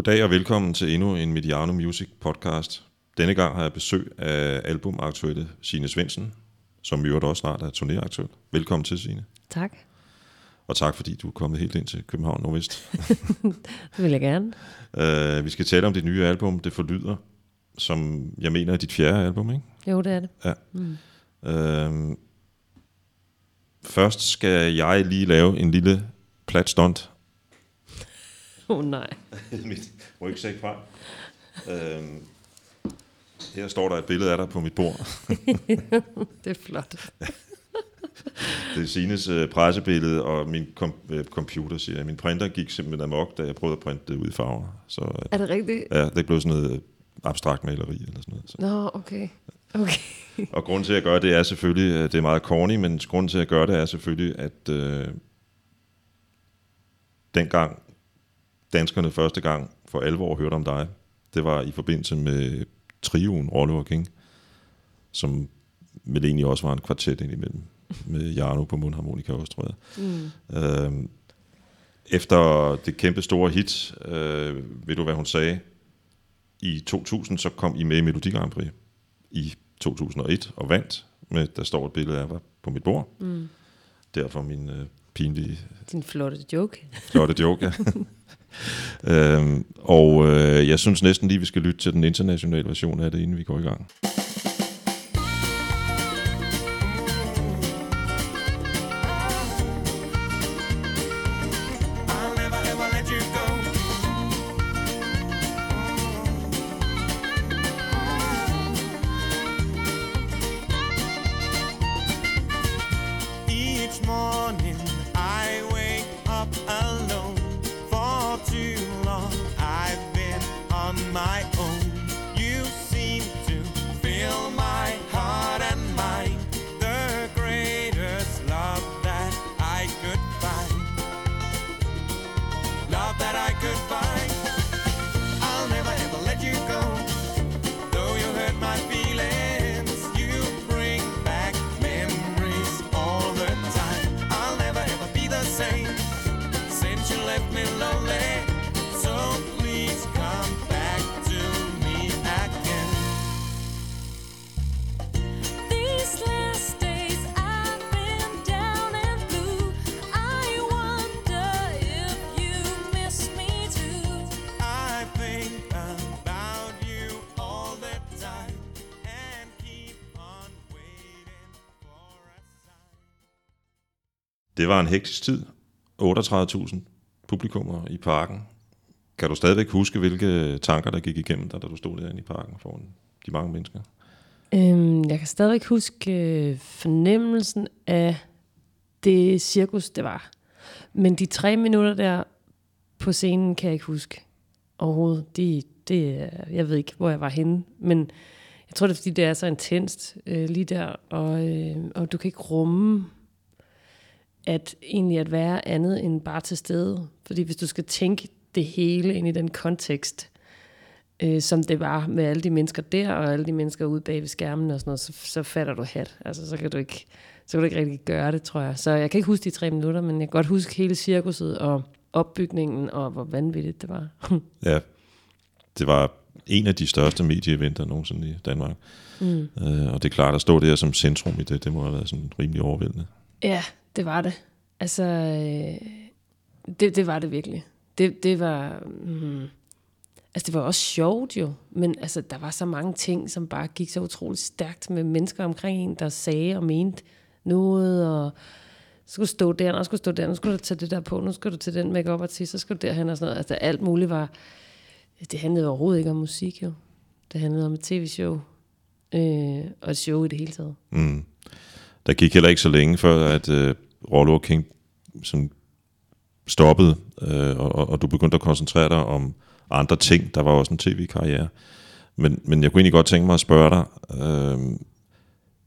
Goddag og velkommen til endnu en Mediano Music podcast. Denne gang har jeg besøg af albumaktuelle Signe Svendsen, som i øvrigt også snart er turnéaktuel. Velkommen til, Signe. Tak. Og tak, fordi du er kommet helt ind til København Nordvest. det vil jeg gerne. Uh, vi skal tale om dit nye album, Det Forlyder, som jeg mener er dit fjerde album, ikke? Jo, det er det. Ja. Mm. Uh, først skal jeg lige lave en lille plat stunt. Åh oh, nej. mit rygsæk fra. Uh, her står der et billede af dig på mit bord. det er flot. det er Sines uh, pressebillede, og min kom, uh, computer siger, at min printer gik simpelthen amok, da jeg prøvede at printe det ud i farver. Så, uh, er det rigtigt? Ja, det blev sådan noget abstrakt maleri eller sådan noget. Så. Nå, okay. okay. og grunden til at gøre det er selvfølgelig, det er meget corny, men grunden til at gøre det er selvfølgelig, at uh, dengang danskerne første gang for alvor hørte om dig, det var i forbindelse med trioen Rollo og King, som vel egentlig også var en kvartet indimellem, med Jarno på mundharmonika også, tror jeg. Mm. Øh, efter det kæmpe store hit, øh, ved du hvad hun sagde, i 2000, så kom I med i Melodi Grand Prix i 2001 og vandt, med, der står et billede af dig på mit bord. Mm. Derfor min øh, pinlige... Din flotte joke. Flotte joke, ja. øhm, og øh, jeg synes næsten lige, vi skal lytte til den internationale version af det, inden vi går i gang. Var en hektisk tid. 38.000 publikummer i parken. Kan du stadigvæk huske, hvilke tanker, der gik igennem dig, da du stod derinde i parken foran de mange mennesker? Øhm, jeg kan stadigvæk huske øh, fornemmelsen af det cirkus, det var. Men de tre minutter der på scenen kan jeg ikke huske overhovedet. De, det, øh, jeg ved ikke, hvor jeg var henne, men jeg tror, det er, fordi det er så intenst øh, lige der, og, øh, og du kan ikke rumme at egentlig at være andet end bare til stede. Fordi hvis du skal tænke det hele ind i den kontekst, øh, som det var med alle de mennesker der, og alle de mennesker ude bag ved skærmen og sådan noget, så, så fatter du hat. Altså, så kan du ikke, så kan du ikke rigtig gøre det, tror jeg. Så jeg kan ikke huske de tre minutter, men jeg kan godt huske hele cirkuset og opbygningen, og hvor vanvittigt det var. ja, det var en af de største medieeventer nogensinde i Danmark. Mm. Øh, og det er klart, at stå der som centrum i det, det må have været sådan rimelig overvældende. Ja, det var det. Altså, øh, det, det var det virkelig. Det, det var... Mm, altså, det var også sjovt jo, men altså, der var så mange ting, som bare gik så utroligt stærkt med mennesker omkring en, der sagde og mente noget, og skulle stå der, og skulle stå der, nu skulle du tage det der på, nu skulle du til den makeup artist, så skulle du derhen og sådan noget. Altså, alt muligt var... Det handlede overhovedet ikke om musik jo. Det handlede om et tv-show, øh, og et show i det hele taget. Mm. Der gik heller ikke så længe før, at øh, Rollo King sådan stoppede, øh, og, og du begyndte at koncentrere dig om andre ting. Der var også en tv-karriere. Men, men jeg kunne egentlig godt tænke mig at spørge dig, øh,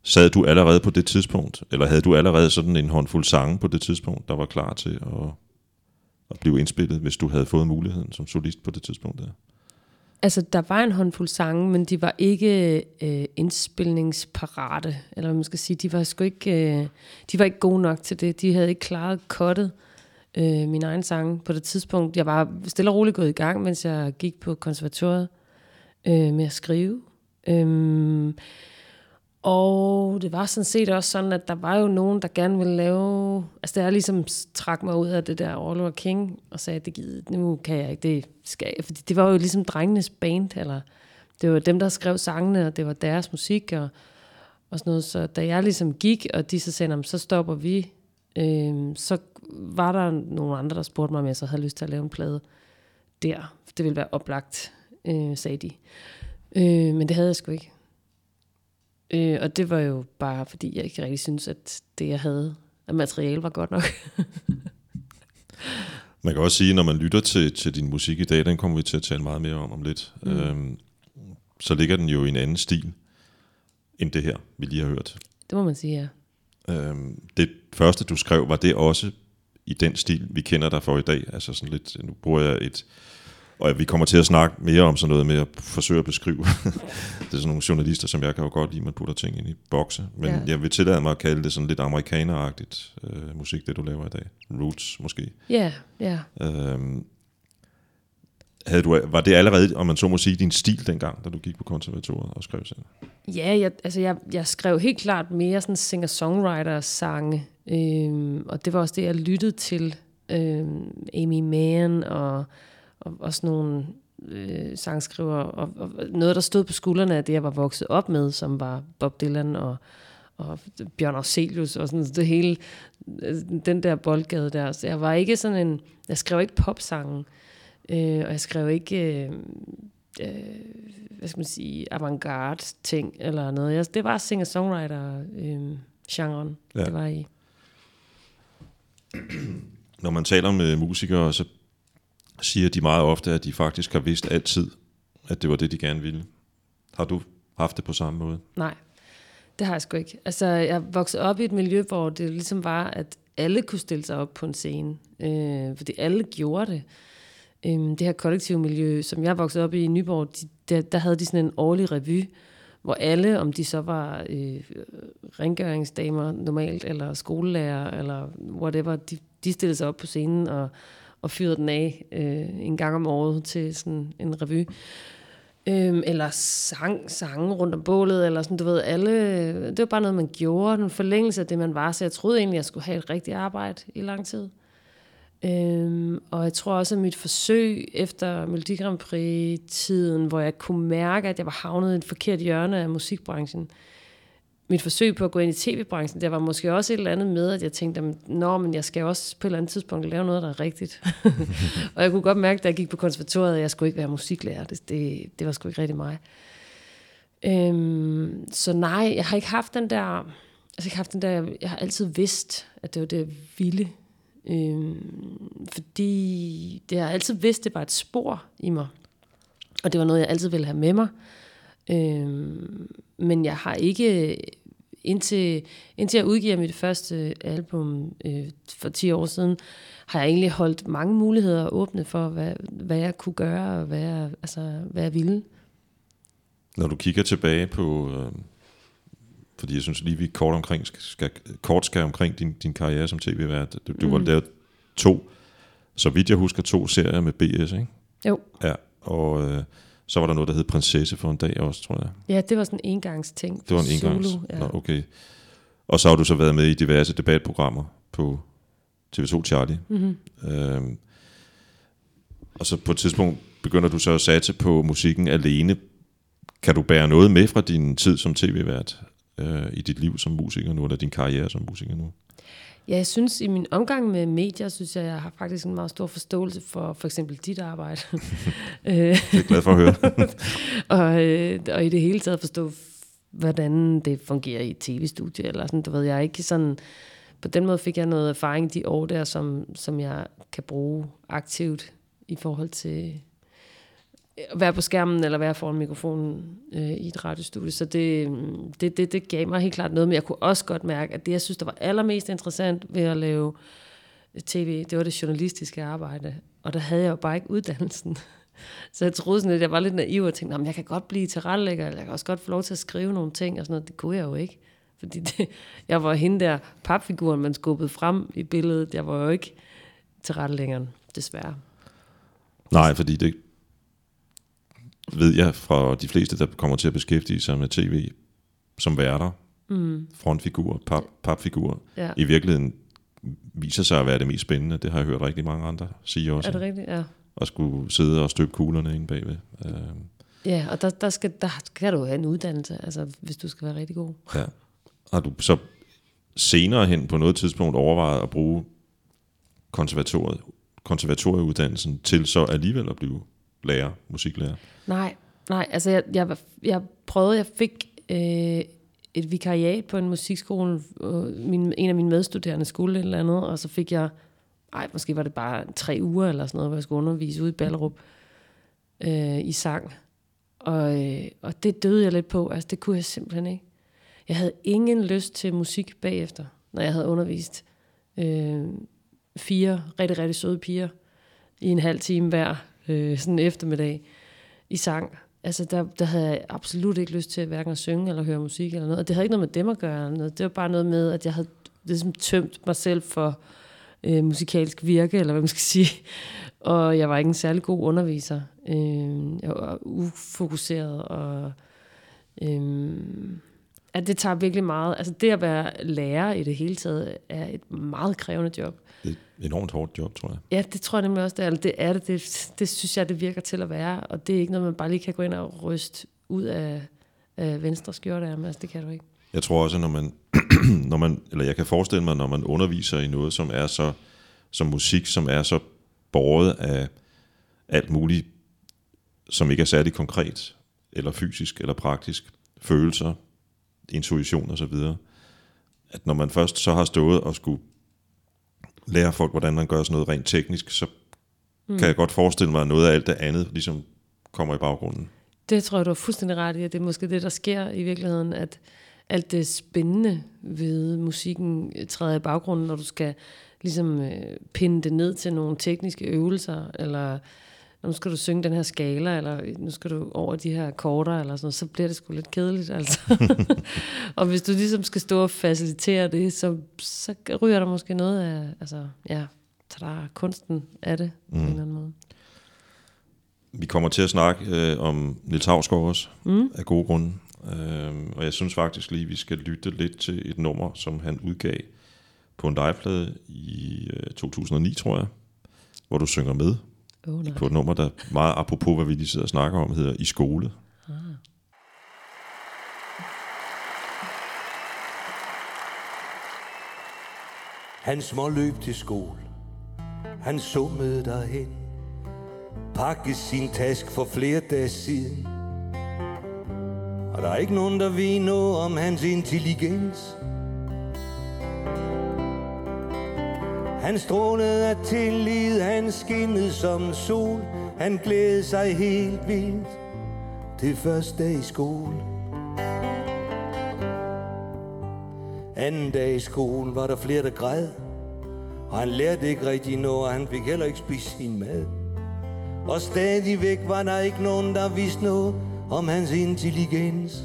sad du allerede på det tidspunkt, eller havde du allerede sådan en håndfuld sange på det tidspunkt, der var klar til at, at blive indspillet, hvis du havde fået muligheden som solist på det tidspunkt der? Altså, der var en håndfuld sange, men de var ikke øh, indspilningsparate, eller hvad man skal sige. De var sgu ikke, øh, de var ikke gode nok til det. De havde ikke klaret kottet øh, min egen sang på det tidspunkt. Jeg var stille og roligt gået i gang, mens jeg gik på konservatoriet øh, med at skrive. Øh, og det var sådan set også sådan, at der var jo nogen, der gerne ville lave... Altså, der ligesom trak mig ud af det der All Over King, og sagde, det gider, nu kan jeg ikke, det skal jeg. Fordi det var jo ligesom drengenes band, eller det var dem, der skrev sangene, og det var deres musik, og, og sådan noget. Så da jeg ligesom gik, og de så sagde, så stopper vi, øh, så var der nogle andre, der spurgte mig, om jeg så havde lyst til at lave en plade der. Det ville være oplagt, øh, sagde de. Øh, men det havde jeg sgu ikke. Øh, og det var jo bare, fordi jeg ikke rigtig synes, at det, jeg havde af materiale, var godt nok. man kan også sige, når man lytter til, til din musik i dag, den kommer vi til at tale meget mere om om lidt, mm. øhm, så ligger den jo i en anden stil, end det her, vi lige har hørt. Det må man sige, ja. Øhm, det første, du skrev, var det også i den stil, vi kender dig for i dag? Altså sådan lidt, nu bruger jeg et og vi kommer til at snakke mere om sådan noget med at forsøge at beskrive. det er sådan nogle journalister, som jeg kan jo godt lide, man putter ting ind i bokse. Men ja. jeg vil tillade mig at kalde det sådan lidt amerikaneragtigt øh, musik, det du laver i dag. Roots måske. Ja, ja. Øhm, havde du, var det allerede, om man så må sige, din stil dengang, da du gik på konservatoriet og skrev selv? Ja, jeg, altså jeg, jeg skrev helt klart mere sådan singer-songwriter-sange, øhm, og det var også det, jeg lyttede til. Øhm, Amy Mann og og også nogle øh, sangskriver, og, og noget, der stod på skuldrene af det, jeg var vokset op med, som var Bob Dylan og, og Bjørn Arselius og sådan det hele, øh, den der boldgade der. Så jeg var ikke sådan en, jeg skrev ikke popsangen, øh, og jeg skrev ikke, øh, øh, hvad skal man sige, avantgarde ting eller noget. Jeg, det var singer-songwriter-genren, øh, ja. det var i. Når man taler med musikere, så siger de meget ofte, at de faktisk har vidst altid, at det var det, de gerne ville. Har du haft det på samme måde? Nej, det har jeg sgu ikke. Altså, jeg voksede op i et miljø, hvor det ligesom var, at alle kunne stille sig op på en scene. Øh, fordi alle gjorde det. Øh, det her kollektive miljø, som jeg voksede op i i Nyborg, de, der, der havde de sådan en årlig revy, hvor alle, om de så var øh, rengøringsdamer normalt, eller skolelærer, eller whatever, de, de stillede sig op på scenen og og fyrede den af øh, en gang om året til sådan en revy. Øhm, eller sang, sang rundt om bålet, eller sådan, du ved, alle, det var bare noget, man gjorde, en forlængelse af det, man var, så jeg troede egentlig, jeg skulle have et rigtigt arbejde i lang tid. Øhm, og jeg tror også, at mit forsøg efter Melodi Grand Prix-tiden, hvor jeg kunne mærke, at jeg var havnet i et forkert hjørne af musikbranchen, øh, mit forsøg på at gå ind i tv-branchen, der var måske også et eller andet med, at jeg tænkte, Nå, men jeg skal også på et eller andet tidspunkt lave noget, der er rigtigt. og jeg kunne godt mærke, da jeg gik på konservatoriet, at jeg skulle ikke være musiklærer. Det, det, det var sgu ikke rigtig mig. Øhm, så nej, jeg har ikke haft den der... Altså, jeg har haft den der... Jeg har altid vidst, at det var det, jeg ville. Øhm, fordi det har altid vidst, det var et spor i mig. Og det var noget, jeg altid ville have med mig. Øhm, men jeg har ikke, indtil, indtil jeg udgiver mit første album øh, for 10 år siden, har jeg egentlig holdt mange muligheder åbne for, hvad, hvad jeg kunne gøre, og hvad jeg, altså, hvad jeg ville. Når du kigger tilbage på, øh, fordi jeg synes lige, vi kort, omkring, skal, kort skal omkring din, din karriere som tv-vært. Du, du mm. var lavet to, så vidt jeg husker, to serier med BS, ikke? Jo. Ja, og... Øh, så var der noget, der hed Prinsesse for en dag også, tror jeg. Ja, det var sådan en engangsting. Det var en engangs. Ja. Nå, okay. Og så har du så været med i diverse debatprogrammer på TV2 Charlie. Mm-hmm. Øhm, og så på et tidspunkt begynder du så at satse på musikken alene. Kan du bære noget med fra din tid som tv-vært øh, i dit liv som musiker nu, eller din karriere som musiker nu? Ja, jeg synes, i min omgang med medier, synes jeg, jeg har faktisk en meget stor forståelse for for eksempel dit arbejde. det er glad for at høre. og, øh, og i det hele taget forstå, hvordan det fungerer i et tv-studie, eller sådan, du ved, jeg ikke sådan, på den måde fik jeg noget erfaring de år der, som, som jeg kan bruge aktivt i forhold til at være på skærmen eller være foran mikrofonen øh, i et radiostudie. Så det, mm, det, det, det gav mig helt klart noget, men jeg kunne også godt mærke, at det, jeg synes, der var allermest interessant ved at lave øh, tv, det var det journalistiske arbejde. Og der havde jeg jo bare ikke uddannelsen. Så jeg troede sådan, at jeg var lidt naiv og tænkte, jeg kan godt blive tilrettelægger, eller jeg kan også godt få lov til at skrive nogle ting, og sådan noget. Det kunne jeg jo ikke. Fordi det, jeg var hende der papfiguren, man skubbede frem i billedet. Jeg var jo ikke tilrettelæggeren, desværre. Nej, fordi det ved jeg fra de fleste, der kommer til at beskæftige sig med tv som værter, Mm. frontfigurer, pap, papfigurer, Ja. i virkeligheden viser sig at være det mest spændende. Det har jeg hørt rigtig mange andre sige også. Er det rigtigt? Ja. At skulle sidde og støbe kuglerne inde bagved. Øh, Ja, og der, der, skal, der skal du have en uddannelse, altså, hvis du skal være rigtig god. ja. Har du så senere hen på noget tidspunkt overvejet at bruge konservatoriet, konservatorieuddannelsen til så alligevel at blive lærer, musiklærer? Nej, nej, altså jeg, jeg, jeg prøvede, jeg fik øh, et vikariat på en musikskole, og min, en af mine medstuderende skulle et eller andet, og så fik jeg, ej, måske var det bare tre uger eller sådan noget, hvor jeg skulle undervise ude i Ballerup øh, i sang. Og, øh, og det døde jeg lidt på, altså det kunne jeg simpelthen ikke. Jeg havde ingen lyst til musik bagefter, når jeg havde undervist øh, fire rigtig, rigtig søde piger i en halv time hver, øh, sådan en eftermiddag i sang. Altså, der, der havde jeg absolut ikke lyst til hverken at synge eller høre musik eller noget. Og det havde ikke noget med dem at gøre. Eller noget. Det var bare noget med, at jeg havde ligesom tømt mig selv for øh, musikalsk virke, eller hvad man skal sige. Og jeg var ikke en særlig god underviser. Øh, jeg var ufokuseret, og øh, at det tager virkelig meget. Altså, det at være lærer i det hele taget er et meget krævende job. Det er et enormt hårdt job, tror jeg. Ja, det tror jeg nemlig også, det er. Det er det. det. Det synes jeg, det virker til at være. Og det er ikke noget, man bare lige kan gå ind og ryste ud af, af venstre skjorte af. Altså, det kan du ikke. Jeg tror også, når man, når man, eller jeg kan forestille mig, når man underviser i noget, som er så, som musik, som er så båret af alt muligt, som ikke er særlig konkret, eller fysisk, eller praktisk, følelser, intuition og så videre, at når man først så har stået og skulle lære folk, hvordan man gør sådan noget rent teknisk, så mm. kan jeg godt forestille mig, at noget af alt det andet ligesom kommer i baggrunden. Det tror jeg, du har fuldstændig ret i, at det er måske det, der sker i virkeligheden, at alt det spændende ved musikken træder i baggrunden, når du skal ligesom øh, pinde det ned til nogle tekniske øvelser, eller nu skal du synge den her skala, eller nu skal du over de her akkorder, eller sådan noget, så bliver det sgu lidt kedeligt, altså. og hvis du ligesom skal stå og facilitere det, så, så ryger der måske noget af, altså, ja, tada, kunsten af det, mm. på en eller anden måde. Vi kommer til at snakke øh, om Nils Havsgaard også, mm. af gode grunde. Øh, og jeg synes faktisk lige, vi skal lytte lidt til et nummer, som han udgav på en liveplade i øh, 2009, tror jeg, hvor du synger med Oh, nej. på et nummer, der meget apropos, hvad vi lige sidder og snakker om, hedder I skole. Han små løb til skole. Han summede derhen. Pakke sin task for flere dage siden. Og der er ikke nogen, der ved noget om hans intelligens. Han strålede af tillid, han skinnede som sol. Han glædede sig helt vildt til første dag i skole. Anden dag i skole var der flere, der græd. Og han lærte ikke rigtig noget, og han fik heller ikke spist sin mad. Og stadigvæk var der ikke nogen, der vidste noget om hans intelligens.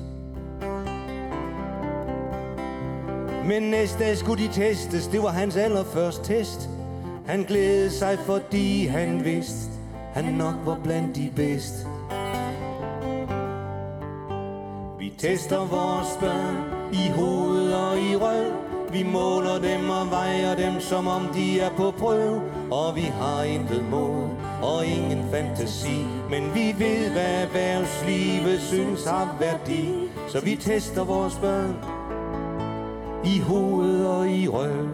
Men næste dag skulle de testes, det var hans allerførste test. Han glædede sig, fordi han vidste, han nok var blandt de bedste. Vi tester vores børn i hoved og i røv. Vi måler dem og vejer dem, som om de er på prøve. Og vi har intet mål og ingen fantasi. Men vi ved, hvad erhvervslivet synes har værdi. Så vi tester vores børn i hoved og i røv.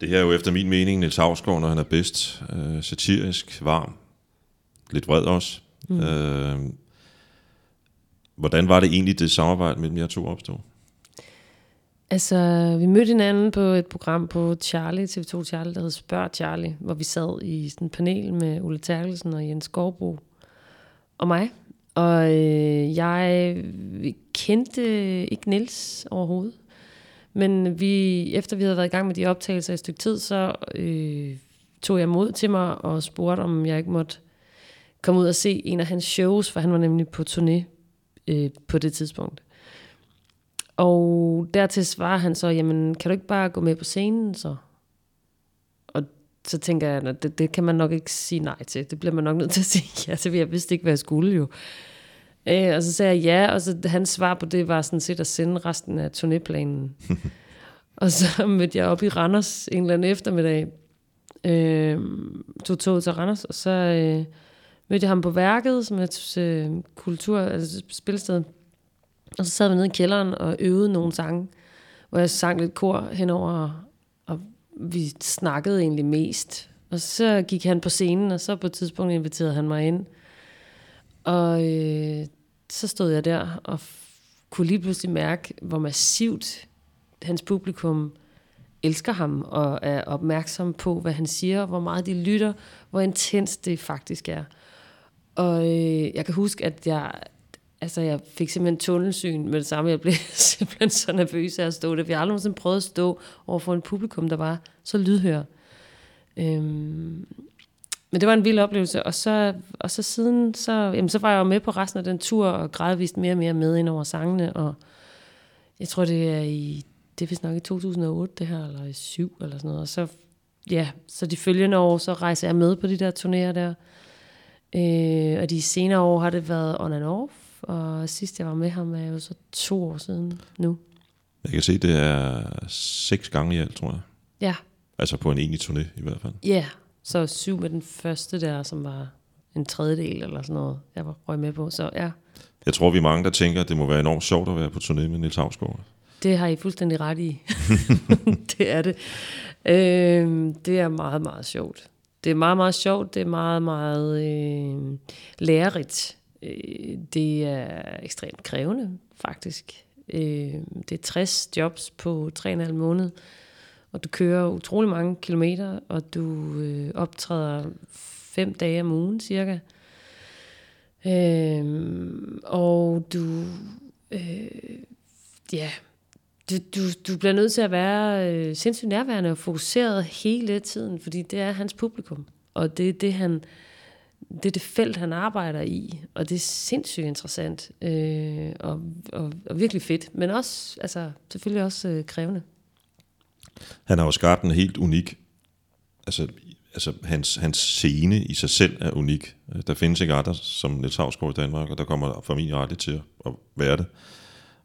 Det her er jo efter min mening Niels Havsgaard, når han er bedst. Øh, satirisk, varm, lidt vred også. Mm. Øh, hvordan var det egentlig, det samarbejde mellem jer to opstod? Altså, vi mødte hinanden på et program på Charlie, TV2 Charlie, der hed Spørg Charlie, hvor vi sad i sådan en panel med Ulle Terkelsen og Jens Skovbro og mig. Og øh, jeg kendte ikke Niels overhovedet. Men vi, efter vi havde været i gang med de optagelser i et stykke tid, så øh, tog jeg mod til mig og spurgte, om jeg ikke måtte komme ud og se en af hans shows, for han var nemlig på turné øh, på det tidspunkt. Og dertil svarer han så, jamen kan du ikke bare gå med på scenen så? Så tænker jeg, at det, det kan man nok ikke sige nej til. Det bliver man nok nødt til at sige ja til, jeg vidste ikke, hvad jeg skulle jo. Øh, og så sagde jeg ja, og så hans svar på det var sådan set at sende resten af turnéplanen. og så mødte jeg op i Randers en eller anden eftermiddag, øh, tog toget til Randers, og så øh, mødte jeg ham på værket, som er et øh, kultur, altså spilsted. Og så sad vi nede i kælderen og øvede nogle sange, hvor jeg sang lidt kor henover, vi snakkede egentlig mest. Og så gik han på scenen, og så på et tidspunkt inviterede han mig ind. Og øh, så stod jeg der og kunne lige pludselig mærke, hvor massivt hans publikum elsker ham og er opmærksom på, hvad han siger, hvor meget de lytter, hvor intens det faktisk er. Og øh, jeg kan huske, at jeg, altså jeg fik simpelthen tunnelsyn med det samme. Jeg blev simpelthen så nervøs af at stå der. Vi har aldrig nogensinde prøvet at stå over for en publikum, der var så lydhør. Øhm, men det var en vild oplevelse, og så, og så siden, så, jamen, så var jeg jo med på resten af den tur, og gradvist mere og mere med ind over sangene, og jeg tror, det er i, det er vist nok i 2008, det her, eller i 7, eller sådan noget, og så, ja, så de følgende år, så rejser jeg med på de der turnéer der, øh, og de senere år har det været on and off, og sidst jeg var med ham er jo så to år siden nu. Jeg kan se, det er seks gange i alt, tror jeg. Ja. Altså på en enig turné i hvert fald. Ja, yeah. Så syv med den første der, som var en tredjedel eller sådan noget, jeg var røg med på. Så ja. Jeg tror, vi er mange, der tænker, at det må være enormt sjovt at være på turné med Niels Havsgaard. Det har I fuldstændig ret i. det er det. Øh, det er meget, meget sjovt. Det er meget, meget sjovt. Det er meget, meget øh, lærerigt. Øh, det er ekstremt krævende, faktisk. Øh, det er 60 jobs på 3,5 måneder og du kører utrolig mange kilometer, og du øh, optræder fem dage om ugen cirka. Øh, og du, øh, ja, du, du, du bliver nødt til at være øh, sindssygt nærværende og fokuseret hele tiden, fordi det er hans publikum, og det er det, han, det er det felt, han arbejder i, og det er sindssygt interessant øh, og, og, og virkelig fedt, men også, altså, selvfølgelig også øh, krævende. Han har jo skabt en helt unik, altså, altså hans, hans scene i sig selv er unik. Der findes ikke andre som Niels Havsgaard i Danmark, og der kommer familie aldrig til at være det.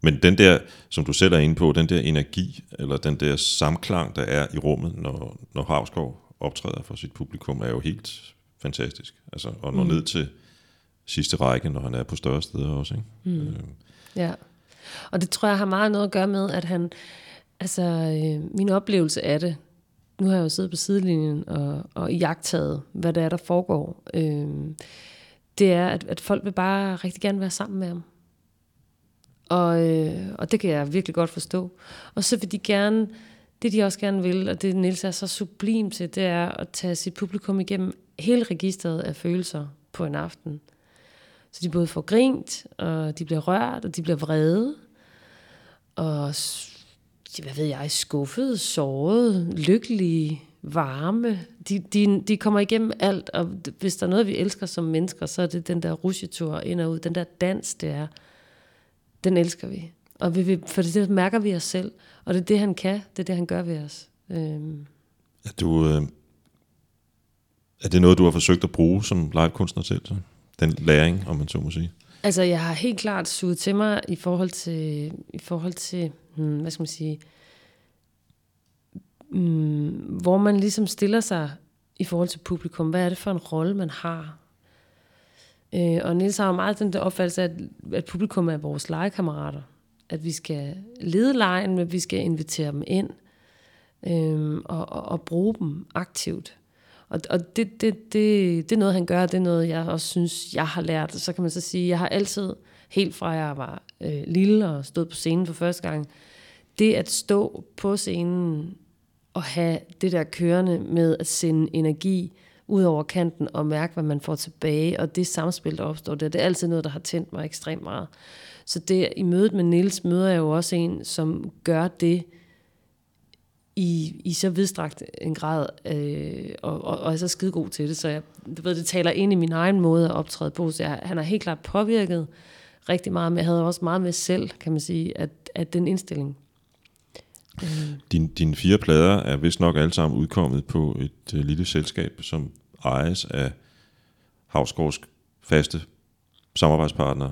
Men den der, som du selv er inde på, den der energi, eller den der samklang, der er i rummet, når, når Havsgaard optræder for sit publikum, er jo helt fantastisk. Altså, og når mm. ned til sidste række, når han er på større steder også. Ikke? Mm. Øh. Ja, og det tror jeg har meget noget at gøre med, at han, Altså, øh, min oplevelse af det, nu har jeg jo siddet på sidelinjen og, og jagtaget, hvad det er, der foregår. Øh, det er, at, at folk vil bare rigtig gerne være sammen med ham. Og, øh, og det kan jeg virkelig godt forstå. Og så vil de gerne, det de også gerne vil, og det Niels er så sublim til, det er at tage sit publikum igennem hele registret af følelser på en aften. Så de både får grint, og de bliver rørt, og de bliver vrede, og hvad ved jeg, skuffet, såret, lykkelige, varme. De, de, de kommer igennem alt, og hvis der er noget, vi elsker som mennesker, så er det den der rusjetur ind og ud, den der dans, det er, den elsker vi. Og vi, vi, for det mærker vi os selv, og det er det, han kan, det er det, han gør ved os. Øhm. Er, du, øh, er det noget, du har forsøgt at bruge som livekunstner selv? Så? Den læring, om man så må sige? Altså, jeg har helt klart suget til mig i forhold til, i forhold til hmm, hvad skal man sige, hmm, hvor man ligesom stiller sig i forhold til publikum. Hvad er det for en rolle, man har? Øh, og Nils har jo meget den der opfattelse, at, at publikum er vores legekammerater. At vi skal lede lejen, men vi skal invitere dem ind øh, og, og, og bruge dem aktivt. Og, og det, det, det, det er noget, han gør, det er noget, jeg også synes, jeg har lært. Så kan man så sige, jeg har altid, helt fra jeg var øh, lille og stod på scenen for første gang, det at stå på scenen og have det der kørende med at sende energi ud over kanten og mærke, hvad man får tilbage, og det samspil, der opstår der, det er altid noget, der har tændt mig ekstremt meget. Så det, i mødet med Nils møder jeg jo også en, som gør det, i, i så vidstrakt en grad, øh, og, og, og er så skide god til det, så jeg, du ved, det taler ind i min egen måde at optræde på, så jeg, han har helt klart påvirket rigtig meget, men jeg havde også meget med selv, kan man sige, at, at den indstilling. Din, dine fire plader er vist nok alle sammen udkommet på et øh, lille selskab, som ejes af Havsgaards faste samarbejdspartner,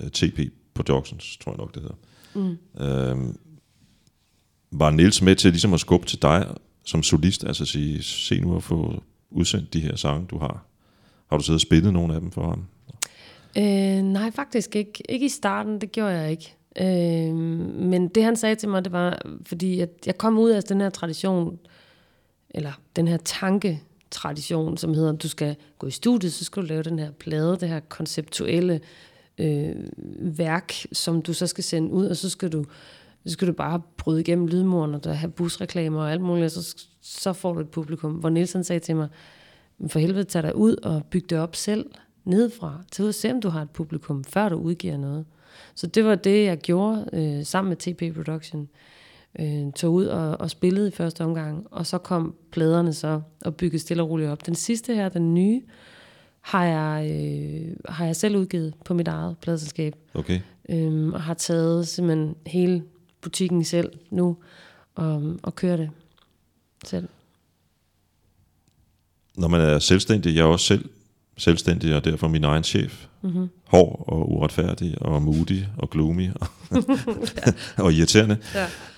øh, TP Productions, tror jeg nok det hedder. Mm. Øhm, var Nils med til ligesom at skubbe til dig som solist, altså sige, se nu at få udsendt de her sange, du har? Har du siddet og spillet nogle af dem for ham? Øh, nej, faktisk ikke. Ikke i starten, det gjorde jeg ikke. Øh, men det han sagde til mig, det var, fordi at jeg kom ud af den her tradition, eller den her tanketradition, som hedder, at du skal gå i studiet, så skal du lave den her plade, det her konceptuelle øh, værk, som du så skal sende ud, og så skal du, så skal du bare bryde igennem lydmuren, og der have busreklamer og alt muligt, og så, så får du et publikum. Hvor Nielsen sagde til mig, for helvede, tag dig ud og byg det op selv, nedefra. Tag ud og se, om du har et publikum, før du udgiver noget. Så det var det, jeg gjorde øh, sammen med TP Production. Øh, tog ud og, og spillede i første omgang, og så kom pladerne så og byggede stille og roligt op. Den sidste her, den nye, har jeg, øh, har jeg selv udgivet på mit eget pladselskab. Okay. Øhm, og har taget simpelthen hele butikken selv nu og, og kører det selv. Når man er selvstændig, jeg er også selv selvstændig, og derfor min egen chef. Mm-hmm. Hård og uretfærdig, og moody og gloomy, og, og irriterende.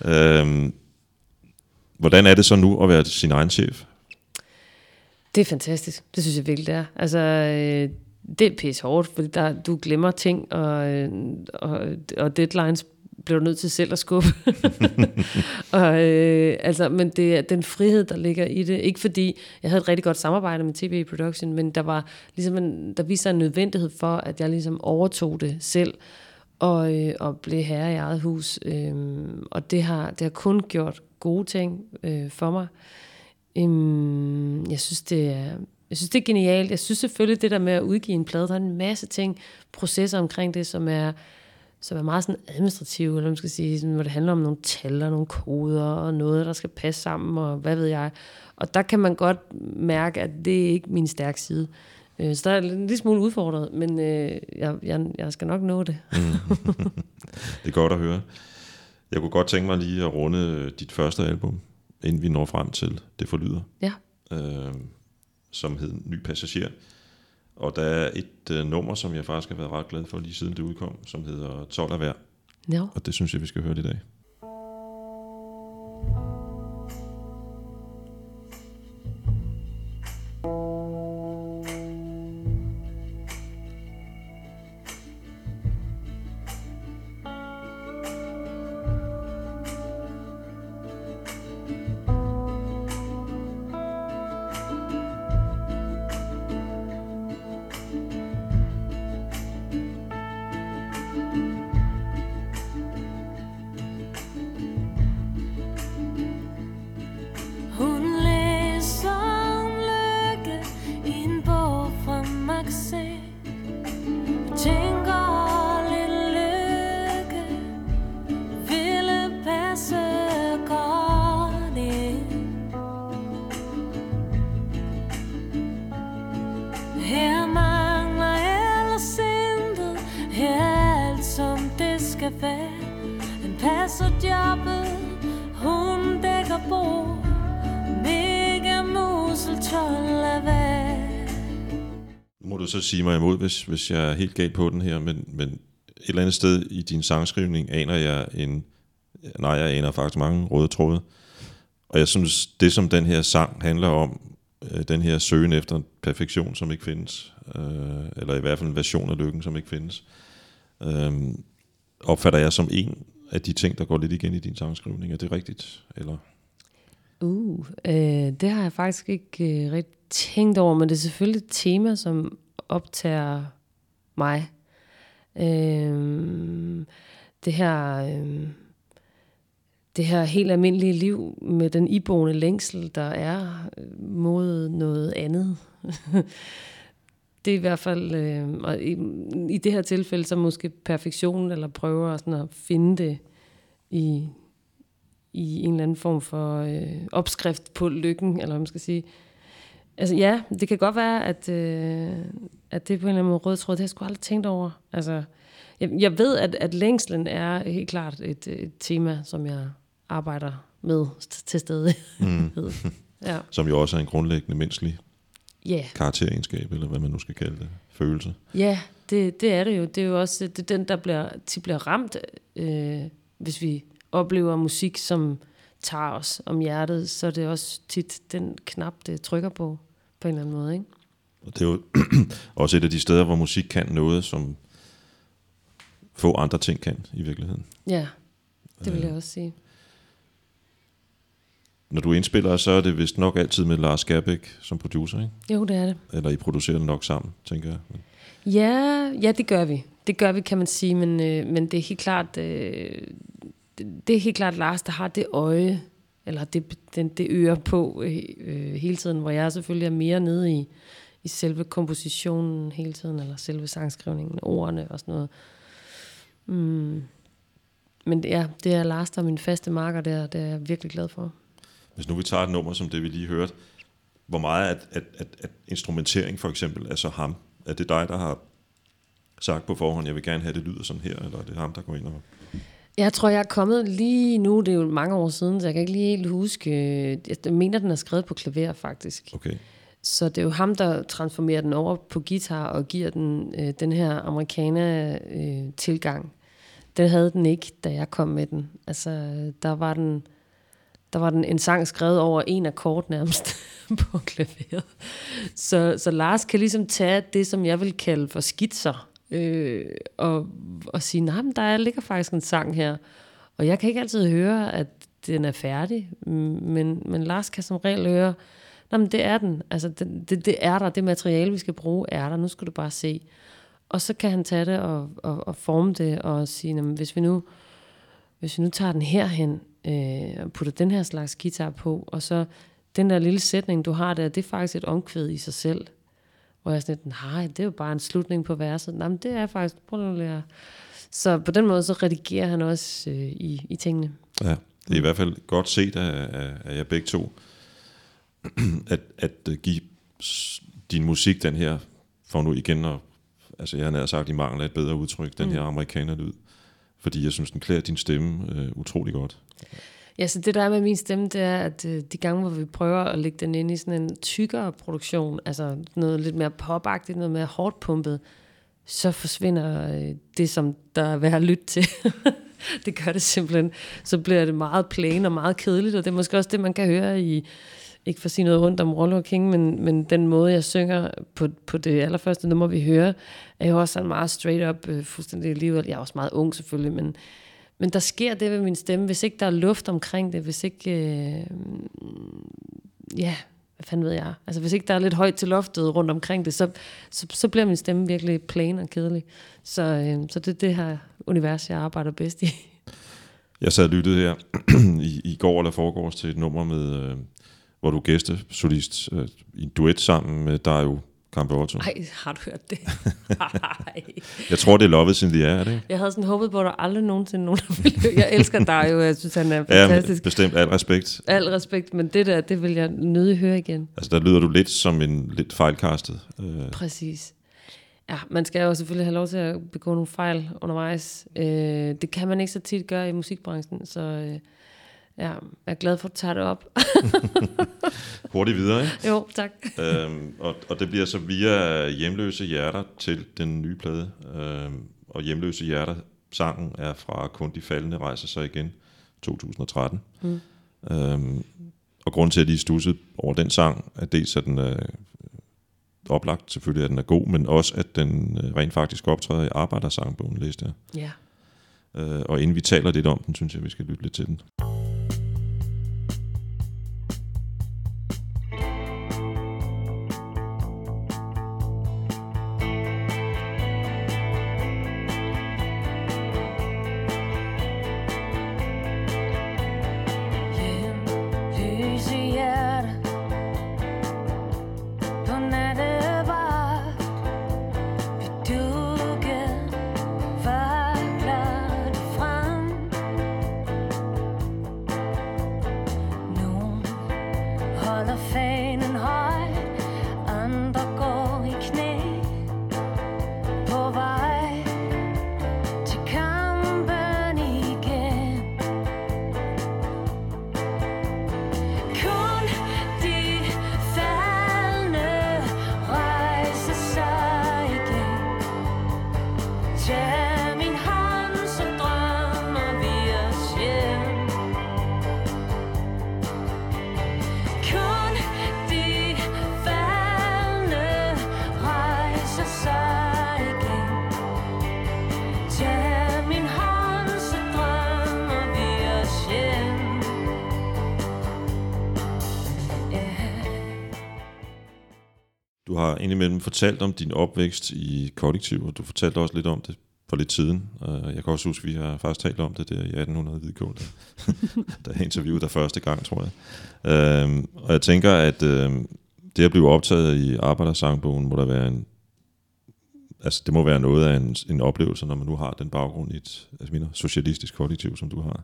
Ja. Øhm, hvordan er det så nu at være sin egen chef? Det er fantastisk. Det synes jeg virkelig, det er. Altså, øh, det er pisse hårdt, fordi der, du glemmer ting, og, øh, og, og deadlines blev du nødt til selv at skubbe. og, øh, altså, men det er den frihed, der ligger i det. Ikke fordi jeg havde et rigtig godt samarbejde med TV Production, men der var ligesom en, der viste sig en nødvendighed for, at jeg ligesom overtog det selv og, øh, og blev herre i eget hus. Øh, og det har, det har kun gjort gode ting øh, for mig. Øh, jeg synes, det er, jeg synes, det er genialt. Jeg synes selvfølgelig, det der med at udgive en plade, der er en masse ting, processer omkring det, som er, som er meget sådan administrative, eller man skal sige, sådan, hvor det handler om nogle tal og nogle koder, og noget, der skal passe sammen, og hvad ved jeg. Og der kan man godt mærke, at det er ikke min stærke side. Øh, Så der er en lille smule udfordret, men øh, jeg, jeg, jeg skal nok nå det. Det er godt at høre. Jeg kunne godt tænke mig lige at runde dit første album, inden vi når frem til Det forlyder, Ja. øh, som hed Ny Passager. Og der er et øh, nummer, som jeg faktisk har været ret glad for lige siden det udkom, som hedder 12 af hver. Ja. Og det synes jeg, vi skal høre i dag. Hun hvis, hvis jeg er helt galt på den her, men, men et eller andet sted i din sangskrivning aner jeg en... Nej, jeg aner faktisk mange røde tråde. Og jeg synes, det som den her sang handler om, øh, den her søgen efter en perfektion, som ikke findes, øh, eller i hvert fald en version af lykken, som ikke findes, øh, opfatter jeg som en af de ting, der går lidt igen i din sangskrivning. Er det rigtigt? Eller? Uh, øh, det har jeg faktisk ikke øh, rigtig tænkt over, men det er selvfølgelig et tema, som optager mig. Øh, det her... Øh, det her helt almindelige liv med den iboende længsel, der er øh, mod noget andet. det er i hvert fald, øh, og i, i det her tilfælde, så måske perfektion, eller prøver sådan at finde det i, i en eller anden form for øh, opskrift på lykken, eller hvad man skal sige. Altså ja, det kan godt være, at, øh, at det er på en eller anden måde rød tråd. Det har jeg sgu aldrig tænkt over. Altså, jeg, jeg ved, at, at længslen er helt klart et, et tema, som jeg, arbejder med til stede. Mm. ja. Som jo også er en grundlæggende menneskelig Ja, karakteregenskab, eller hvad man nu skal kalde det, følelse. ja det, det er det jo. Det er jo også det er den, der bliver, tit bliver ramt, øh, hvis vi oplever musik, som tager os om hjertet, så er det også tit den knap, det trykker på, på en eller anden måde. Ikke? Og det er jo også et af de steder, hvor musik kan noget, som få andre ting kan i virkeligheden. Ja, det vil Øh. jeg også sige. Når du indspiller, så er det vist nok altid med Lars Gerbæk som producer, ikke? Jo, det er det. Eller I producerer det nok sammen, tænker jeg. Ja, ja, det gør vi. Det gør vi, kan man sige, men, øh, men det er helt klart, øh, det, det er helt klart Lars, der har det øje, eller det, den, det øre på øh, øh, hele tiden, hvor jeg selvfølgelig er mere nede i, i selve kompositionen hele tiden, eller selve sangskrivningen, ordene og sådan noget. Mm. Men det- ja, det er Lars, der er min faste marker der, det er jeg virkelig glad for. Hvis nu vi tager et nummer, som det vi lige hørte, hvor meget at, at, at, at instrumentering for eksempel er så ham? Er det dig, der har sagt på forhånd, jeg vil gerne have, det lyder sådan her, eller er det ham, der går ind og... Jeg tror, jeg er kommet lige nu, det er jo mange år siden, så jeg kan ikke lige helt huske. øh, Jeg mener, den er skrevet på klaver, faktisk. Okay, Så det er jo ham, der transformerer den over på guitar og giver den øh, den her amerikaner-tilgang. den havde den ikke, da jeg kom med den. Altså, der var den, der var den en sang skrevet over en akkord nærmest på klaveret. Så, så Lars kan ligesom tage det, som jeg vil kalde for skitser, øh, og, og sige, nej, men der ligger faktisk en sang her. Og jeg kan ikke altid høre, at den er færdig, men, men Lars kan som regel høre, nej, men det er den. Altså, det, det, det er der. Det materiale, vi skal bruge, er der. Nu skal du bare se. Og så kan han tage det og, og, og forme det og sige, jamen, hvis vi nu hvis vi nu tager den herhen øh, og putter den her slags guitar på, og så den der lille sætning, du har der, det er faktisk et omkvæd i sig selv. Hvor jeg er sådan lidt, nej, det er jo bare en slutning på verset. Nej, men det er faktisk, prøv at lære. Så på den måde, så redigerer han også øh, i, i tingene. ja. Det er i hvert fald godt set af, af, af jer begge to, at, at øh, give din musik den her, for nu igen at, altså jeg har sagt i mangel af et bedre udtryk, den her amerikanerlyd. Fordi jeg synes, den klæder din stemme øh, utrolig godt. Ja, så det der er med min stemme, det er, at øh, de gange, hvor vi prøver at lægge den ind i sådan en tykkere produktion, altså noget lidt mere popagtigt, noget mere hårdt pumpet, så forsvinder øh, det, som der er værd at lytte til. det gør det simpelthen. Så bliver det meget plain og meget kedeligt, og det er måske også det, man kan høre i, ikke for at sige noget rundt om Rollo King, men, men den måde, jeg synger på, på det allerførste nummer, vi hører, er jo også sådan meget straight up, øh, fuldstændig alligevel. Jeg er også meget ung selvfølgelig, men, men der sker det ved min stemme, hvis ikke der er luft omkring det, hvis ikke, øh, ja, hvad fanden ved jeg, altså hvis ikke der er lidt højt til loftet rundt omkring det, så, så, så bliver min stemme virkelig plain og kedelig. Så, øh, så det er det her univers, jeg arbejder bedst i. Jeg sad og lyttede her i, i går eller foregårs til et nummer, med, øh, hvor du er gæstesolist øh, i en duet sammen med der er jo Campeotto. Ej, har du hørt det? Jeg tror, det er Love In The Air, er det ikke? Jeg havde sådan håbet på, at der aldrig nogensinde nogen, der ville. Jeg elsker dig jo, jeg synes, han er Ja, fantastisk. bestemt al respekt. Al respekt, men det der, det vil jeg nødig høre igen. Altså, der lyder du lidt som en lidt fejlkastet. Øh, Præcis. Ja, man skal jo selvfølgelig have lov til at begå nogle fejl undervejs. Øh, det kan man ikke så tit gøre i musikbranchen, så øh, ja, jeg er glad for, at du tager det op. hurtigt videre, ikke? jo, tak. øhm, og, og det bliver så via Hjemløse Hjerter til den nye plade. Øhm, og Hjemløse Hjerter, sangen er fra Kun de faldende rejser sig igen, 2013. Mm. Øhm, og grund til, at de stussede over den sang, er dels, at den er oplagt, selvfølgelig, at den er god, men også, at den øh, rent faktisk optræder i Arbejdersangbogen, læste jeg. Ja. Øh, og inden vi taler lidt om den, synes jeg, vi skal lytte lidt til den. På indimellem fortalt om din opvækst i kollektiv, og du fortalte også lidt om det for lidt siden. Øh, jeg kan også huske, at vi har faktisk talt om det der i 1800 Hvidkål, der, der jeg interviewede dig første gang, tror jeg. Uh, og jeg tænker, at uh, det at blive optaget i Arbejdersangbogen, må der være en altså det må være noget af en, en oplevelse, når man nu har den baggrund i et altså, mener, socialistisk kollektiv, som du har.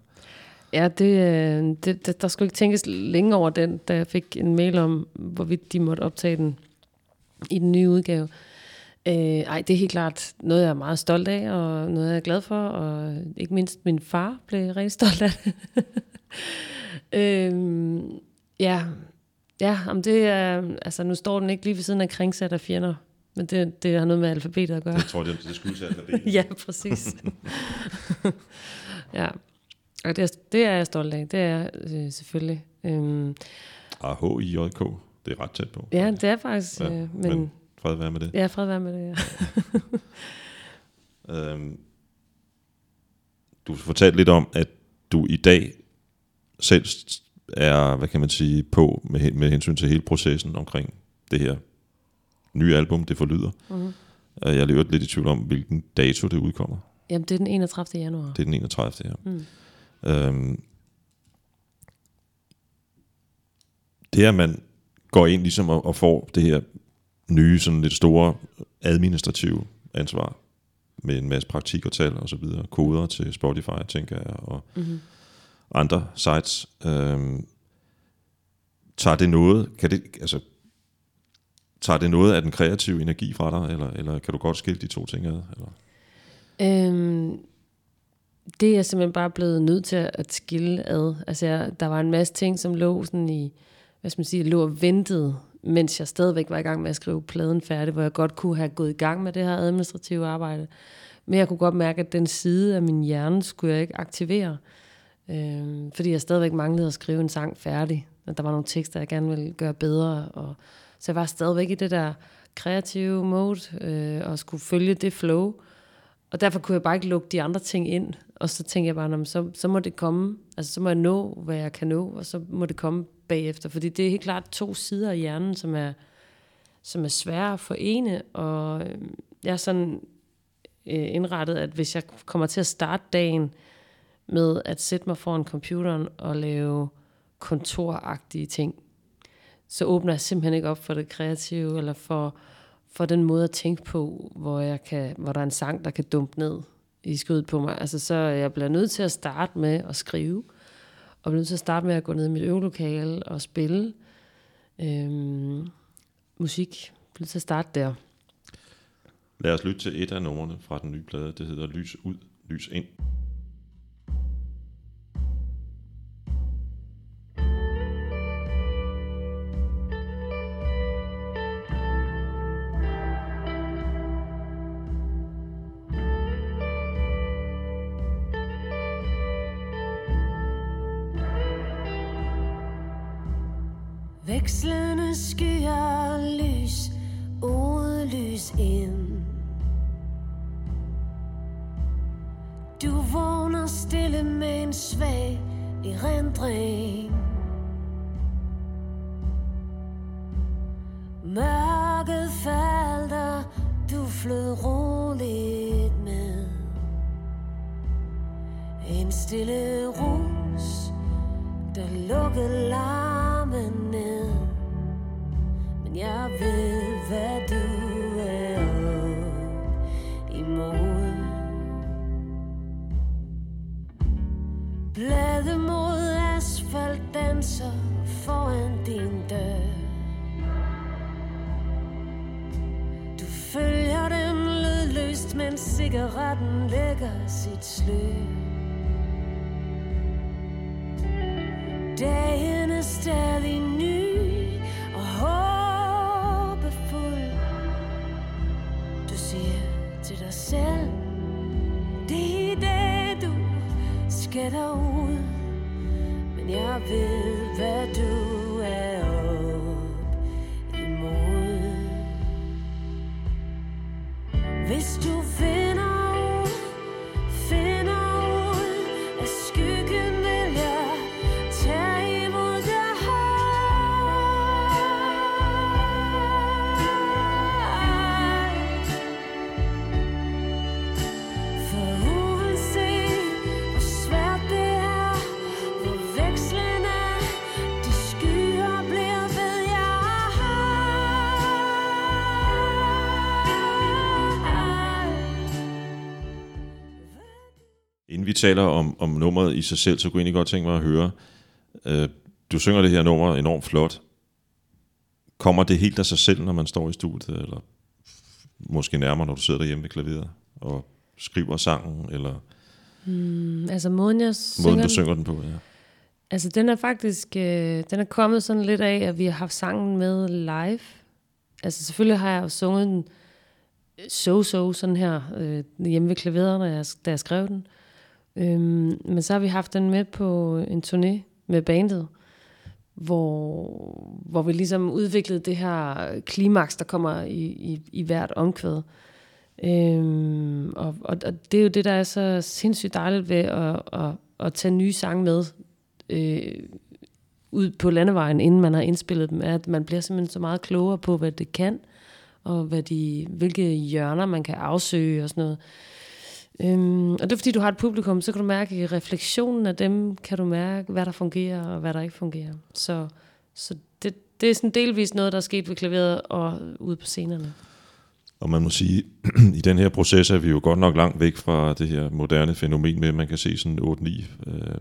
Ja, det, det, det, der skulle ikke tænkes længe over den, da jeg fik en mail om, hvorvidt de måtte optage den i den nye udgave. Øh, ej, det er helt klart noget, jeg er meget stolt af, og noget, jeg er glad for, og ikke mindst min far blev rigtig stolt af det. øh, ja, ja om det er, altså nu står den ikke lige ved siden af kringsat af fjender, men det, det har noget med alfabetet at gøre. Jeg tror, det, det skyldes alfabetet. ja, præcis. ja, og det, det er jeg stolt af. Det er øh, selvfølgelig. Øhm, Ah, H-I-J-K, det er ret tæt på. ja, det er faktisk... Ja, øh, men, men fred være med det. ja, fred være med det, ja. Øhm, du fortalte lidt om, at du i dag selv er, hvad kan man sige, på med, med hensyn til hele processen omkring det her nye album, det forlyder. Mhm. Øh, Jeg er lidt lidt i tvivl om, hvilken dato det udkommer. Jamen, det er den 31. januar. Det er den 31. her. Mm. Øhm, det at man går ind ligesom og, og får det her nye, sådan lidt store administrative ansvar med en masse praktik og tal og så videre, koder til Spotify, tænker jeg, og Mm-hmm. andre sites. Øhm, tager det noget, kan det, altså, tager det noget af den kreative energi fra dig, eller, eller kan du godt skille de to ting ad? Eller? Øhm, det er jeg simpelthen bare blevet nødt til at skille ad. Altså, jeg, der var en masse ting, som lå sådan i, hvad skal man sige, lå og ventede, mens jeg stadigvæk var i gang med at skrive pladen færdig, hvor jeg godt kunne have gået i gang med det her administrative arbejde. Men jeg kunne godt mærke, at den side af min hjerne skulle jeg ikke aktivere. øh, fordi jeg stadigvæk manglede at skrive en sang færdig. At der var nogle tekster, jeg gerne ville gøre bedre. Og, så jeg var stadigvæk i det der kreative mode, øh, og skulle følge det flow. Og derfor kunne jeg bare ikke lukke de andre ting ind. Og så tænkte jeg bare, så, så må det komme. Altså, så må jeg nå, hvad jeg kan nå, og så må det komme bagefter. Fordi det er helt klart to sider af hjernen, som er, som er svære at forene. Og øh, jeg er sådan øh, indrettet, at hvis jeg kommer til at starte dagen med at sætte mig foran computeren og lave kontoragtige ting, så åbner jeg simpelthen ikke op for det kreative, eller for, for den måde at tænke på, hvor, jeg kan, hvor der er en sang, der kan dumpe ned i skødet på mig. Altså, så jeg bliver nødt til at starte med at skrive, og bliver nødt til at starte med at gå ned i mit øvelokale og spille øhm, musik. Jeg bliver nødt til at starte der. Lad os lytte til et af numrene fra den nye plade. Det hedder Lys ud, lys ind. Taler om, om nummeret i sig selv, så kunne jeg egentlig godt tænke mig at høre, øh, du synger det her nummer enormt flot. Kommer det helt af sig selv, når man står i studiet, eller måske nærmere, når du sidder derhjemme ved klaveret og skriver sangen, eller Mm, altså måden, jeg synger, måden, du den- synger den på? Ja. Altså, den er faktisk øh, den er kommet sådan lidt af, at vi har haft sangen med live. Altså, selvfølgelig har jeg jo sunget den so-so sådan her øh, hjemme ved klaveret, når jeg, da jeg skrev den. Øhm, men så har vi haft den med på en turné med bandet, hvor, hvor vi ligesom udviklede det her klimaks, der kommer i, i, i hvert omkvæd. Øhm, og, og, og det er jo det, der er så sindssygt dejligt ved at, at, at tage nye sange med øh, ud på landevejen, inden man har indspillet dem, er, at man bliver simpelthen så meget klogere på, hvad det kan, og hvad de, hvilke hjørner man kan afsøge og sådan noget. Øhm, og det er fordi, du har et publikum, så kan du mærke i refleksionen af dem, kan du mærke, hvad der fungerer og hvad der ikke fungerer. Så, så det, det er sådan delvis noget, der er sket ved klaveret og ude på scenerne. Og man må sige, i den her proces er vi jo godt nok langt væk fra det her moderne fænomen med, at man kan se sådan 8-9 øh,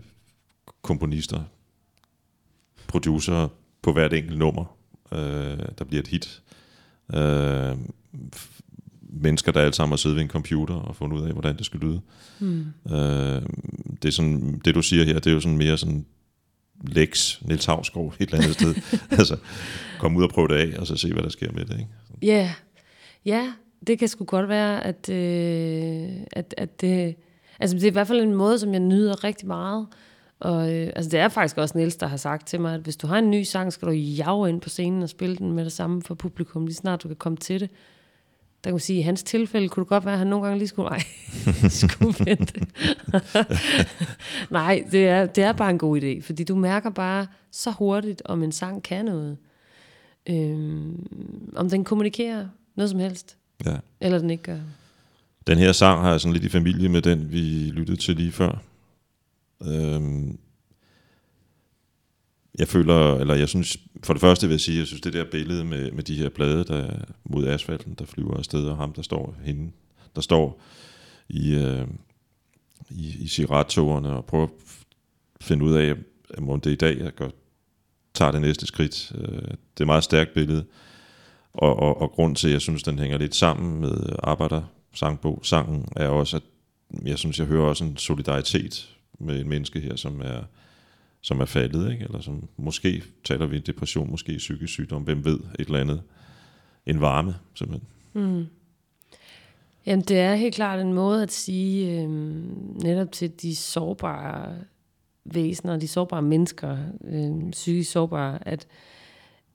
komponister, producer på hvert enkelt nummer, øh, der bliver et hit. Øh, mennesker, der alle sammen har siddet ved en computer og fundet ud af, hvordan det skal lyde. Hmm. Øh, det, er sådan, det du siger her, det er jo sådan mere sådan Lex, Niels Havsgaard et eller andet sted. altså, kom ud og prøve det af, og så se, hvad der sker med det. Ikke? Ja, yeah. ja, det kan sgu godt være, at, øh, at, at det... Altså, det er i hvert fald en måde, som jeg nyder rigtig meget. Og øh, altså, det er faktisk også Niels, der har sagt til mig, at hvis du har en ny sang, skal du jage ind på scenen og spille den med det samme for publikum, lige snart du kan komme til det. Der kan man sige, at i hans tilfælde kunne det godt være, at han nogle gange lige skulle, nej, skulle vente. nej, det er, det er bare en god idé, fordi du mærker bare så hurtigt, om en sang kan noget. Øhm, om den kommunikerer noget som helst, Ja. eller den ikke gør. Den her sang har jeg sådan lidt i familie med den, vi lyttede til lige før. Øhm, jeg føler, eller jeg synes, for det første vil jeg sige, jeg synes det der billede med, med de her blade, der mod asfalten, der flyver afsted, og ham, der står hende, der står i, øh, i, i cigarettogerne og prøver at finde ud af, om det er i dag, jeg gør, tager det næste skridt. Øh, det er et meget stærkt billede. Og, og, og grund til, at jeg synes, den hænger lidt sammen med arbejder sangbog. Sangen er også, at jeg synes, jeg hører også en solidaritet med en menneske her, som er, som er faldet, ikke? eller som måske taler vi depression, måske psykisk sygdom, hvem ved, et eller andet. En varme, simpelthen. Mm. Jamen, det er helt klart en måde at sige øh, netop til de sårbare væsener, de sårbare mennesker, øh, psykisk sårbare, at,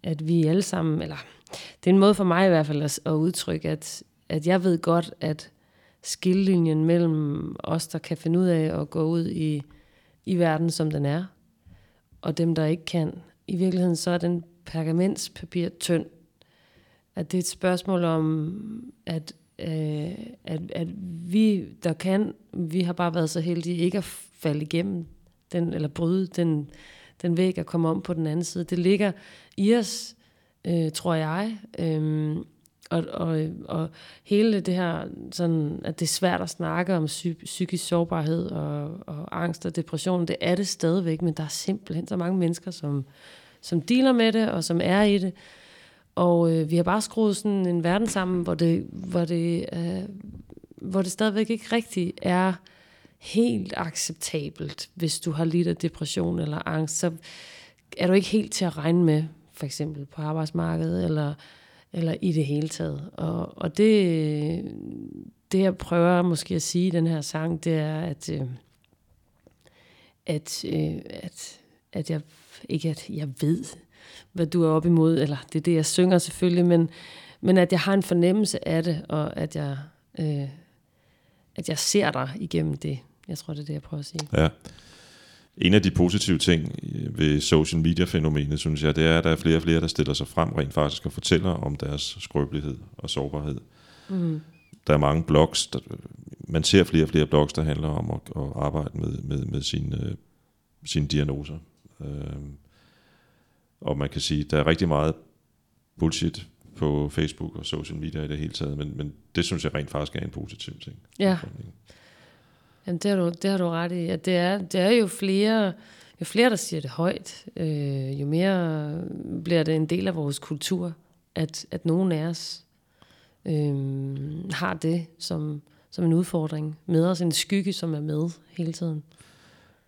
at vi alle sammen, eller det er en måde for mig i hvert fald at, at udtrykke, at, at jeg ved godt, at skillelinjen mellem os, der kan finde ud af at gå ud i, i verden, som den er, og dem, der ikke kan, i virkeligheden så er den pergamentspapir tynd. At det er et spørgsmål om, at, øh, at, at vi, der kan, vi har bare været så heldige ikke at falde igennem den, eller bryde den, den væg og komme om på den anden side. Det ligger i os, øh, tror jeg. øh, og, og, og hele det her, sådan, at det er svært at snakke om psy- psykisk sårbarhed og, og angst og depression, det er det stadigvæk, men der er simpelthen så mange mennesker, som, som dealer med det og som er i det. Og øh, vi har bare skruet sådan en verden sammen, hvor det, hvor det, øh, hvor det stadigvæk ikke rigtigt er helt acceptabelt, hvis du har lidt af depression eller angst, så er du ikke helt til at regne med, for eksempel på arbejdsmarkedet, eller, eller i det hele taget. Og, og det, det, jeg prøver måske at sige i den her sang, det er, at, øh, at, øh, at, at jeg ikke at jeg ved, hvad du er op imod, eller det er det, jeg synger selvfølgelig, men, men at jeg har en fornemmelse af det, og at jeg, øh, at jeg ser dig igennem det. Jeg tror, det er det, jeg prøver at sige. Ja. En af de positive ting ved social media-fænomenet, synes jeg, det er, at der er flere og flere, der stiller sig frem rent faktisk og fortæller om deres skrøbelighed og sårbarhed. Mm. Der er mange blogs, der, man ser flere og flere blogs, der handler om at, at arbejde med, med, med sine, øh, sine diagnoser. Øhm, og man kan sige, der er rigtig meget bullshit på Facebook og social media i det hele taget, men, men det synes jeg rent faktisk er en positiv ting. Ja. Jamen, det har du, det har du ret i. At det, er, det er jo flere, jo flere, der siger det højt, øh, jo mere bliver det en del af vores kultur, at, at nogen af os øh, har det som, som en udfordring med os, en skygge, som er med hele tiden.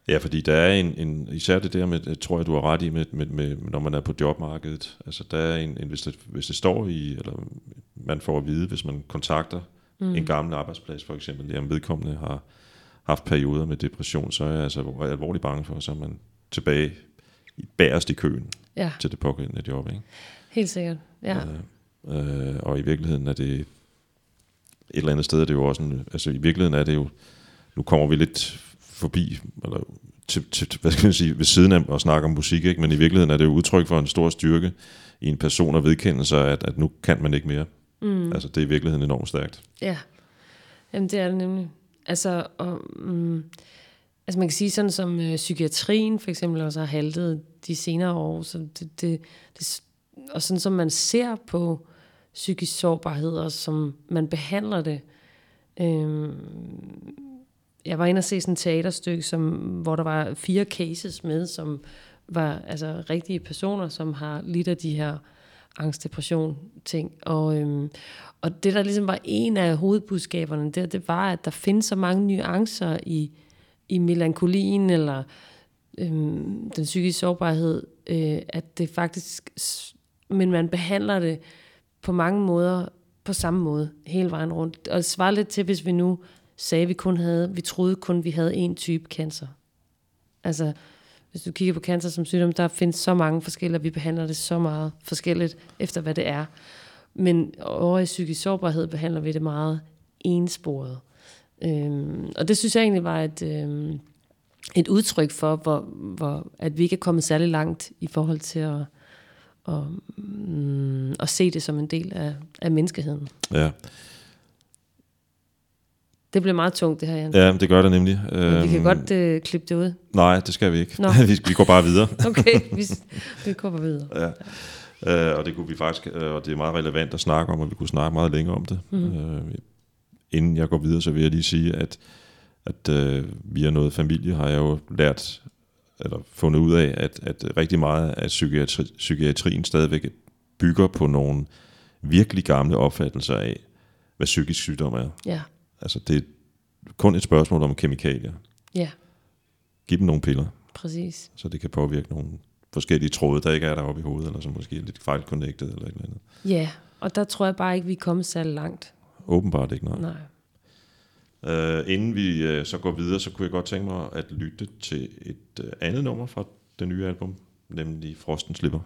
Ja, fordi der er en, en især det der med, tror jeg, du har ret i, med, med, med, når man er på jobmarkedet. Altså der er en, en hvis, det, hvis det står i, eller man får at vide, hvis man kontakter mm. en gammel arbejdsplads for eksempel, jamen vedkommende har haft perioder med depression, så er jeg altså alvorligt bange for, så er man tilbage i bagerst i køen Ja, til det pågældende job. Ikke? helt sikkert. Ja, Øh, og i virkeligheden er det et eller andet sted er det jo også en, altså i virkeligheden er det jo, nu kommer vi lidt forbi, eller til, til, hvad skal man sige, ved siden af at snakke om musik, ikke? men i virkeligheden er det jo udtryk for en stor styrke i en person at vedkende sig, at, at nu kan man ikke mere. Mm. Altså det er i virkeligheden enormt stærkt. ja. Jamen, det er det nemlig. Altså, og, mm, altså man kan sige sådan som øh, psykiatrien for eksempel også har haltet de senere år, så det, det, det, og sådan som man ser på psykisk sårbarhed, og som man behandler det. Øh, jeg var inde og se sådan et teaterstykke, som, hvor der var fire cases med, som var altså rigtige personer, som har lidt af de her angst, depression ting. Og, øhm, og det, der ligesom var en af hovedbudskaberne, det, det var, at der findes så mange nuancer i, i melankolien, eller øhm, den psykiske sårbarhed, øh, at det faktisk, men man behandler det på mange måder på samme måde hele vejen rundt. Og det svarer lidt til, hvis vi nu sagde, at vi kun havde, vi troede kun, vi havde en type cancer. Altså, hvis du kigger på cancer som sygdom, der findes så mange forskellige, og vi behandler det så meget forskelligt efter, hvad det er. Men over i psykisk sårbarhed behandler vi det meget ensporet. Øhm, og det synes jeg egentlig var et, øhm, et udtryk for, hvor, hvor, at vi ikke er kommet særlig langt i forhold til at, at, mm, at se det som en del af, af menneskeheden. Ja, det bliver meget tungt, det her, Jan. ja det gør det nemlig. Men vi kan Øhm, godt øh, klippe det ud. Nej, det skal vi ikke. Vi, vi går bare videre. Okay, vi, vi kommer videre. Ja. Øh, og det kunne vi faktisk, øh, og det er meget relevant at snakke om, og vi kunne snakke meget længere om det. Mm. Øh, inden jeg går videre, så vil jeg lige sige, at, at øh, via noget familie har jeg jo lært, eller fundet ud af, at, at rigtig meget af psykiatri, psykiatrien stadigvæk bygger på nogle virkelig gamle opfattelser af, hvad psykisk sygdom er. Ja, Altså det er kun et spørgsmål om kemikalier. ja, Giv dem nogle piller, præcis. så det kan påvirke nogle forskellige tråde, der ikke er deroppe i hovedet, eller som måske er lidt fejlconnected eller et eller andet. Ja, og der tror jeg bare ikke, vi er kommet særlig langt. Åbenbart ikke, nej. Nej. Uh, inden vi uh, så går videre, så kunne jeg godt tænke mig at lytte til et uh, andet nummer fra det nye album, nemlig Frosten slipper.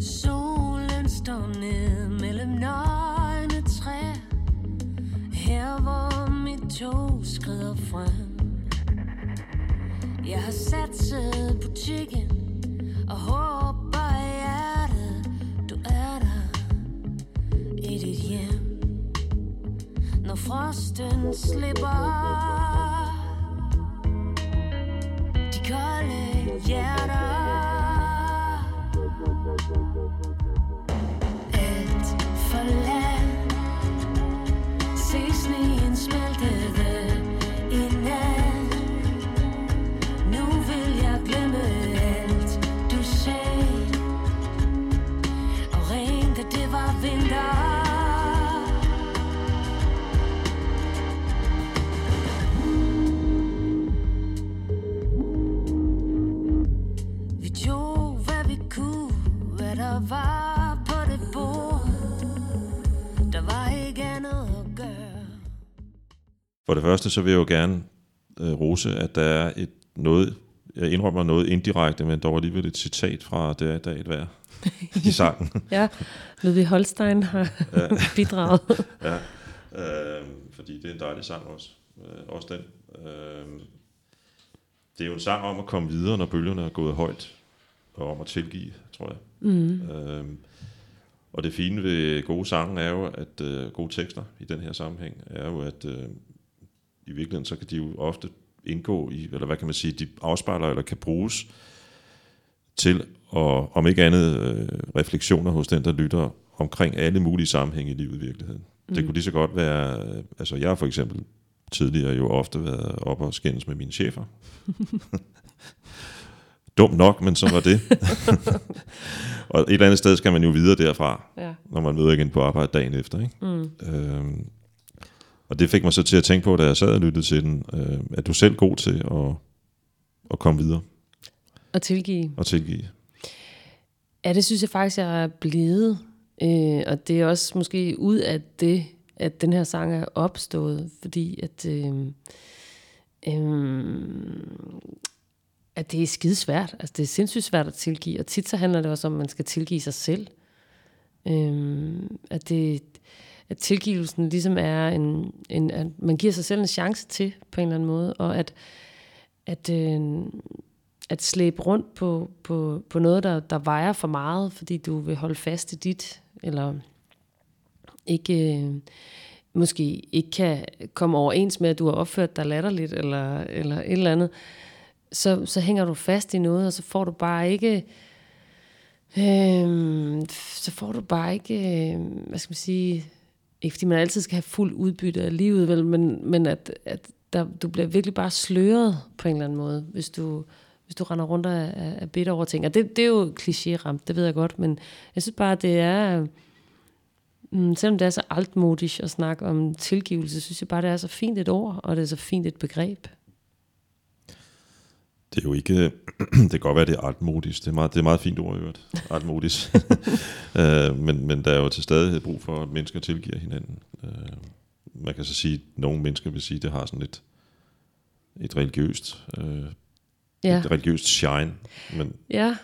Solen står ned mellem nøgne træer Her hvor mit tog skrider frem. Jeg har satset butikken Og håber i hjertet Du er der i dit hjem. Når frosten slipper De kolde hjerter. For det første, så vil jeg jo gerne uh, rose, at der er et noget, jeg indrømmer noget indirekte, men dog alligevel et citat fra Det er i dag et vejr i sangen. Ja, Ludvig Holstein har bidraget. ja, øh, fordi det er en dejlig sang også. Øh, også den. Øh, det er jo en sang om at komme videre, når bølgerne er gået højt, og om at tilgive, tror jeg. Mm. Øh, og det fine ved gode sange er jo, at øh, gode tekster i den her sammenhæng, er jo, at øh, i virkeligheden, så kan de jo ofte indgå i, eller hvad kan man sige, de afspejler eller kan bruges til, og om ikke andet øh, refleksioner hos den, der lytter omkring alle mulige sammenhænge i livet i virkeligheden. Mm. Det kunne lige så godt være, altså jeg for eksempel tidligere jo ofte været op og skændes med mine chefer. Dum nok, men så var det. og et eller andet sted skal man jo videre derfra, Ja. når man møder igen på arbejde dagen efter. Ikke? Mm. Øhm, og det fik mig så til at tænke på, da jeg sad og lyttede til den, øh, at du selv god til at, at komme videre Og tilgive. og tilgive. Ja, det synes jeg faktisk, jeg er blevet. Øh, og det er også måske ud af det, at den her sang er opstået, fordi at, øh, øh, at det er skidesvært. Altså, det er sindssygt svært at tilgive, og tit så handler det også om, at man skal tilgive sig selv. Øh, at, det, at tilgivelsen ligesom er en, en, at man giver sig selv en chance til, på en eller anden måde, og at, at øh, at slæbe rundt på, på, på noget, der, der vejer for meget, fordi du vil holde fast i dit, eller ikke, øh, måske ikke kan komme overens med, at du har opført dig latterligt, eller, eller et eller andet, så, så hænger du fast i noget, og så får du bare ikke, øh, så får du bare ikke, øh, hvad skal man sige, ikke fordi man altid skal have fuld udbytte af livet, vel, men, men at, at der, du bliver virkelig bare sløret på en eller anden måde, hvis du, hvis du render rundt og er, er bitter over ting. Og det, det er jo kliché-ramt, det ved jeg godt, men jeg synes bare, det er... Mm, selvom det er så altmodisk at snakke om tilgivelse, synes jeg bare, det er så fint et ord, og det er så fint et begreb. Det er jo ikke, det kan godt være, det er altmodisk. Det er meget, det er meget fint ord i øvrigt, altmodisk. øh, men, men der er jo til stadighed brug for, at mennesker tilgiver hinanden. Øh, man kan så sige, at nogle mennesker vil sige, at det har sådan et, et religiøst, øh, Ja, et religiøst shine. Men ja,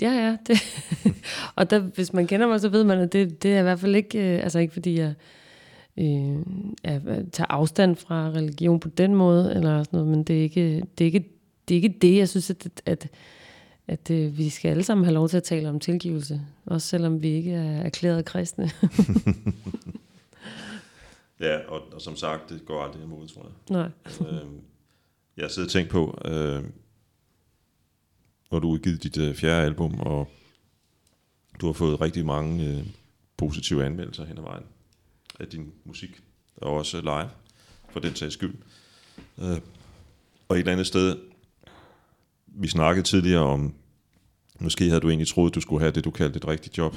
ja, ja. Det. og der, hvis man kender mig, så ved man, at det, det er i hvert fald ikke, øh, altså ikke fordi jeg øh, er, tager afstand fra religion på den måde, eller sådan noget, men det er ikke det, er ikke, det, er ikke det jeg synes, at, at, at, at øh, vi skal alle sammen have lov til at tale om tilgivelse, også selvom vi ikke er erklæret kristne. ja, og, og som sagt, det går aldrig imod, tror jeg. Nej. øh, jeg har siddet og tænkt på, øh, når du har udgivet dit øh, fjerde album, og du har fået rigtig mange øh, positive anmeldelser hen ad vejen af din musik, og også live, for den sags skyld. Øh, og et eller andet sted, vi snakkede tidligere om, måske havde du egentlig troet, du skulle have det, du kaldte et rigtigt job.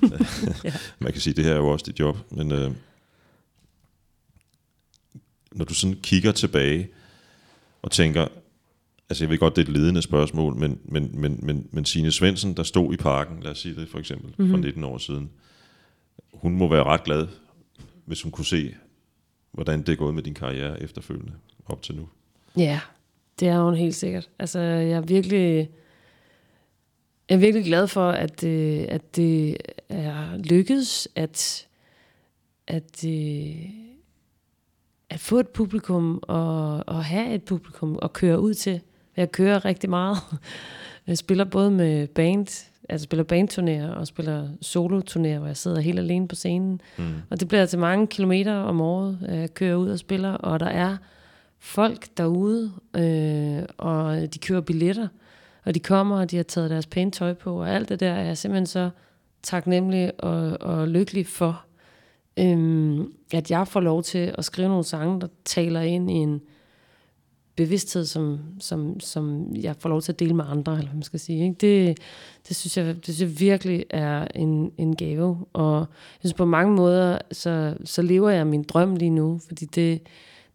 Man kan sige, det her er jo også dit job, men øh, når du sådan kigger tilbage og tænker, altså jeg ved godt, det er et ledende spørgsmål, men, men, men, men, men Signe Svendsen, der stod i parken, lad os sige det for eksempel, mm-hmm. for 19 år siden, hun må være ret glad, hvis hun kunne se, hvordan det er gået med din karriere efterfølgende op til nu. Ja, det er hun helt sikkert. Altså, jeg er virkelig, jeg er virkelig glad for, at, øh, at det er lykkedes at, at, øh, at få et publikum og, og have et publikum og køre ud til. Jeg kører rigtig meget. Jeg spiller både med band, altså spiller bandturnéer og spiller soloturnéer, hvor jeg sidder helt alene på scenen. Mm. Og det bliver til mange kilometer om året, at jeg kører ud og spiller, og der er folk derude, øh, og de kører billetter, og de kommer, og de har taget deres pæne tøj på, og alt det der er jeg simpelthen så taknemmelig og, og lykkelig for, øhm, at jeg får lov til at skrive nogle sange, der taler ind i en bevidsthed, som, som, som jeg får lov til at dele med andre, eller hvad man skal sige. Ikke? Det, det, synes jeg, det synes jeg virkelig er en, en gave, og jeg synes på mange måder, så, så lever jeg min drøm lige nu, fordi det,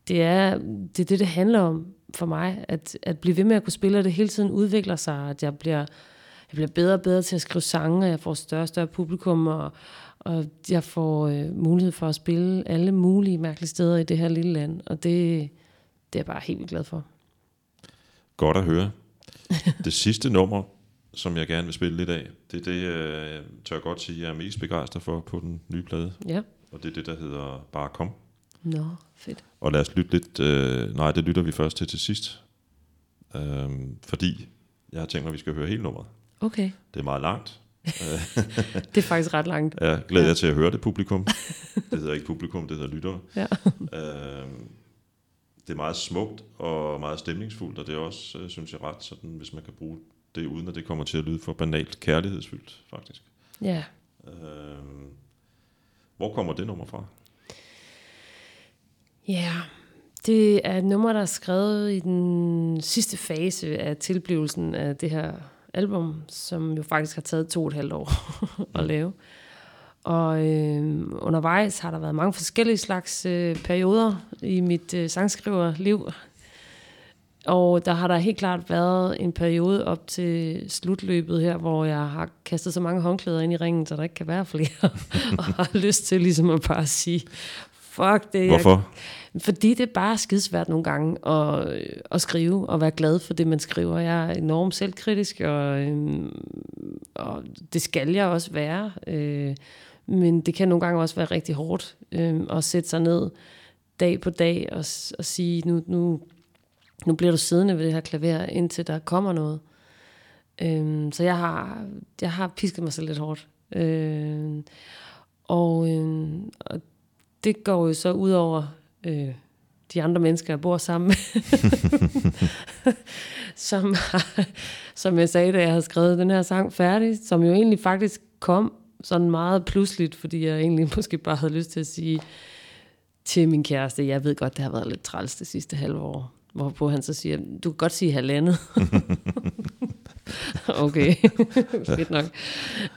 det er det, er det, det handler om for mig, at, at blive ved med at kunne spille, og det hele tiden udvikler sig, at jeg bliver, jeg bliver bedre og bedre til at skrive sange, og jeg får større og større publikum, og, og jeg får øh, mulighed for at spille alle mulige mærkelige steder i det her lille land, og det, det er jeg bare helt vildt glad for. Godt at høre. Det sidste nummer, som jeg gerne vil spille lidt af, det er det, jeg tør godt sige, jeg er mest begejstret for på den nye plade. Ja. Og det er det, der hedder Bare Kom. Nå, fedt. Og lad os lytte lidt... Øh, nej, det lytter vi først til til sidst. Øhm, fordi jeg har tænkt mig, at vi skal høre hele nummeret. Okay. Det er meget langt. Det er faktisk ret langt. Jeg glæder jer til at høre det publikum. Det hedder ikke publikum, det hedder lyttere. Ja. Øhm, det er meget smukt og meget stemningsfuldt, og det er også, øh, synes jeg, ret sådan, hvis man kan bruge det uden at det kommer til at lyde for banalt kærlighedsfyldt, faktisk. Ja. Øh, hvor kommer det nummer fra? Ja, det er et nummer, der er skrevet i den sidste fase af tilblivelsen af det her album, som jo faktisk har taget to og et halvt år at lave. Og øh, undervejs har der været mange forskellige slags øh, perioder i mit øh, sangskriverliv. Og der har der helt klart været en periode op til slutløbet her, hvor jeg har kastet så mange håndklæder ind i ringen, så der ikke kan være flere. og har lyst til ligesom at bare sige, fuck det. Hvorfor? Jeg, fordi det er bare skidesvært nogle gange at, at skrive og være glad for det, man skriver. Jeg er enormt selvkritisk, og, øhm, og det skal jeg også være. Øh, men det kan nogle gange også være rigtig hårdt øh, at sætte sig ned dag på dag og, og sige, nu, nu, nu bliver du siddende ved det her klaver, indtil der kommer noget. Øh, så jeg har, jeg har pisket mig selv lidt hårdt. Øh, og, øh, og det går jo så ud over øh, de andre mennesker, jeg bor sammen med. som, har, som jeg sagde, da jeg havde skrevet den her sang færdig, som jo egentlig faktisk kom sådan meget pludseligt, fordi jeg egentlig måske bare havde lyst til at sige til min kæreste, jeg ved godt, det har været lidt træls det sidste halve år. Hvorpå han så siger, du kan godt sige halvandet. okay, fedt nok.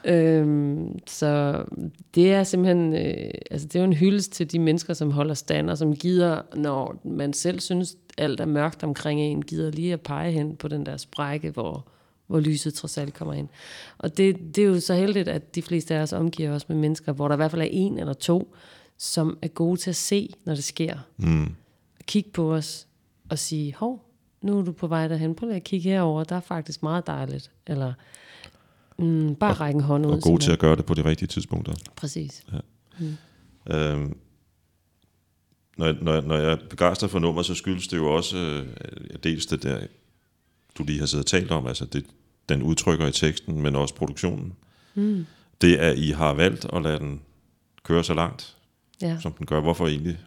Øhm, så det er simpelthen, øh, altså det er jo en hyldest til de mennesker, som holder stand, og som gider, når man selv synes, alt er mørkt omkring en, gider lige at pege hen på den der sprække, hvor, hvor lyset trods alt kommer ind. Og det, det er jo så heldigt, at de fleste af os omgiver os med mennesker, hvor der i hvert fald er en eller to, som er gode til at se, når det sker. Mm. Kigge på os og sige, hov, nu er du på vej derhen, prøv lige at kigge herover, der er faktisk meget dejligt. Eller mm, bare række en hånd ud. Og god til at gøre det på de rigtige tidspunkter. Præcis. Øhm, når, jeg- når, jeg- når jeg er begejstret for nummer, så skyldes det jo også øh, dels det der, du lige har siddet og talt om, altså det, den udtrykker i teksten, men også produktionen. Mm. Det, at I har valgt at lade den køre så langt, Ja. som den gør. Hvorfor egentlig?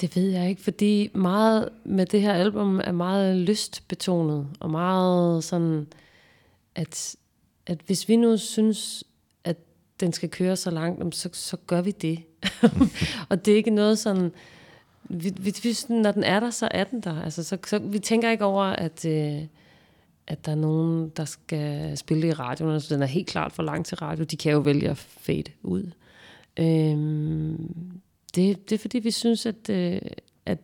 Det ved jeg ikke, fordi meget med det her album er meget lystbetonet, og meget sådan, at, at hvis vi nu synes, at den skal køre så langt, så, så gør vi det. og det er ikke noget sådan, vi, vi, vi, når den er der, så er den der. Altså, så, så, vi tænker ikke over, at, øh, at der er nogen, der skal spille det i radioen. Altså, den er helt klart for lang til radio. De kan jo vælge at fade ud. Øhm, det, det er fordi, vi synes, at, øh, at,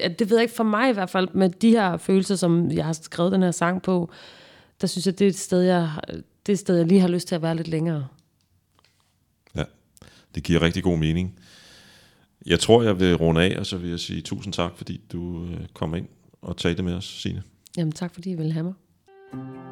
at det ved jeg ikke for mig i hvert fald, med de her følelser, som jeg har skrevet den her sang på, der synes jeg, det er et sted, jeg, det er et sted, jeg lige har lyst til at være lidt længere. Ja, det giver rigtig god mening. Jeg tror, jeg vil runde af, og så vil jeg sige tusind tak, fordi du øh, kom ind og talte med os, Signe. Jamen tak, fordi I ville have mig.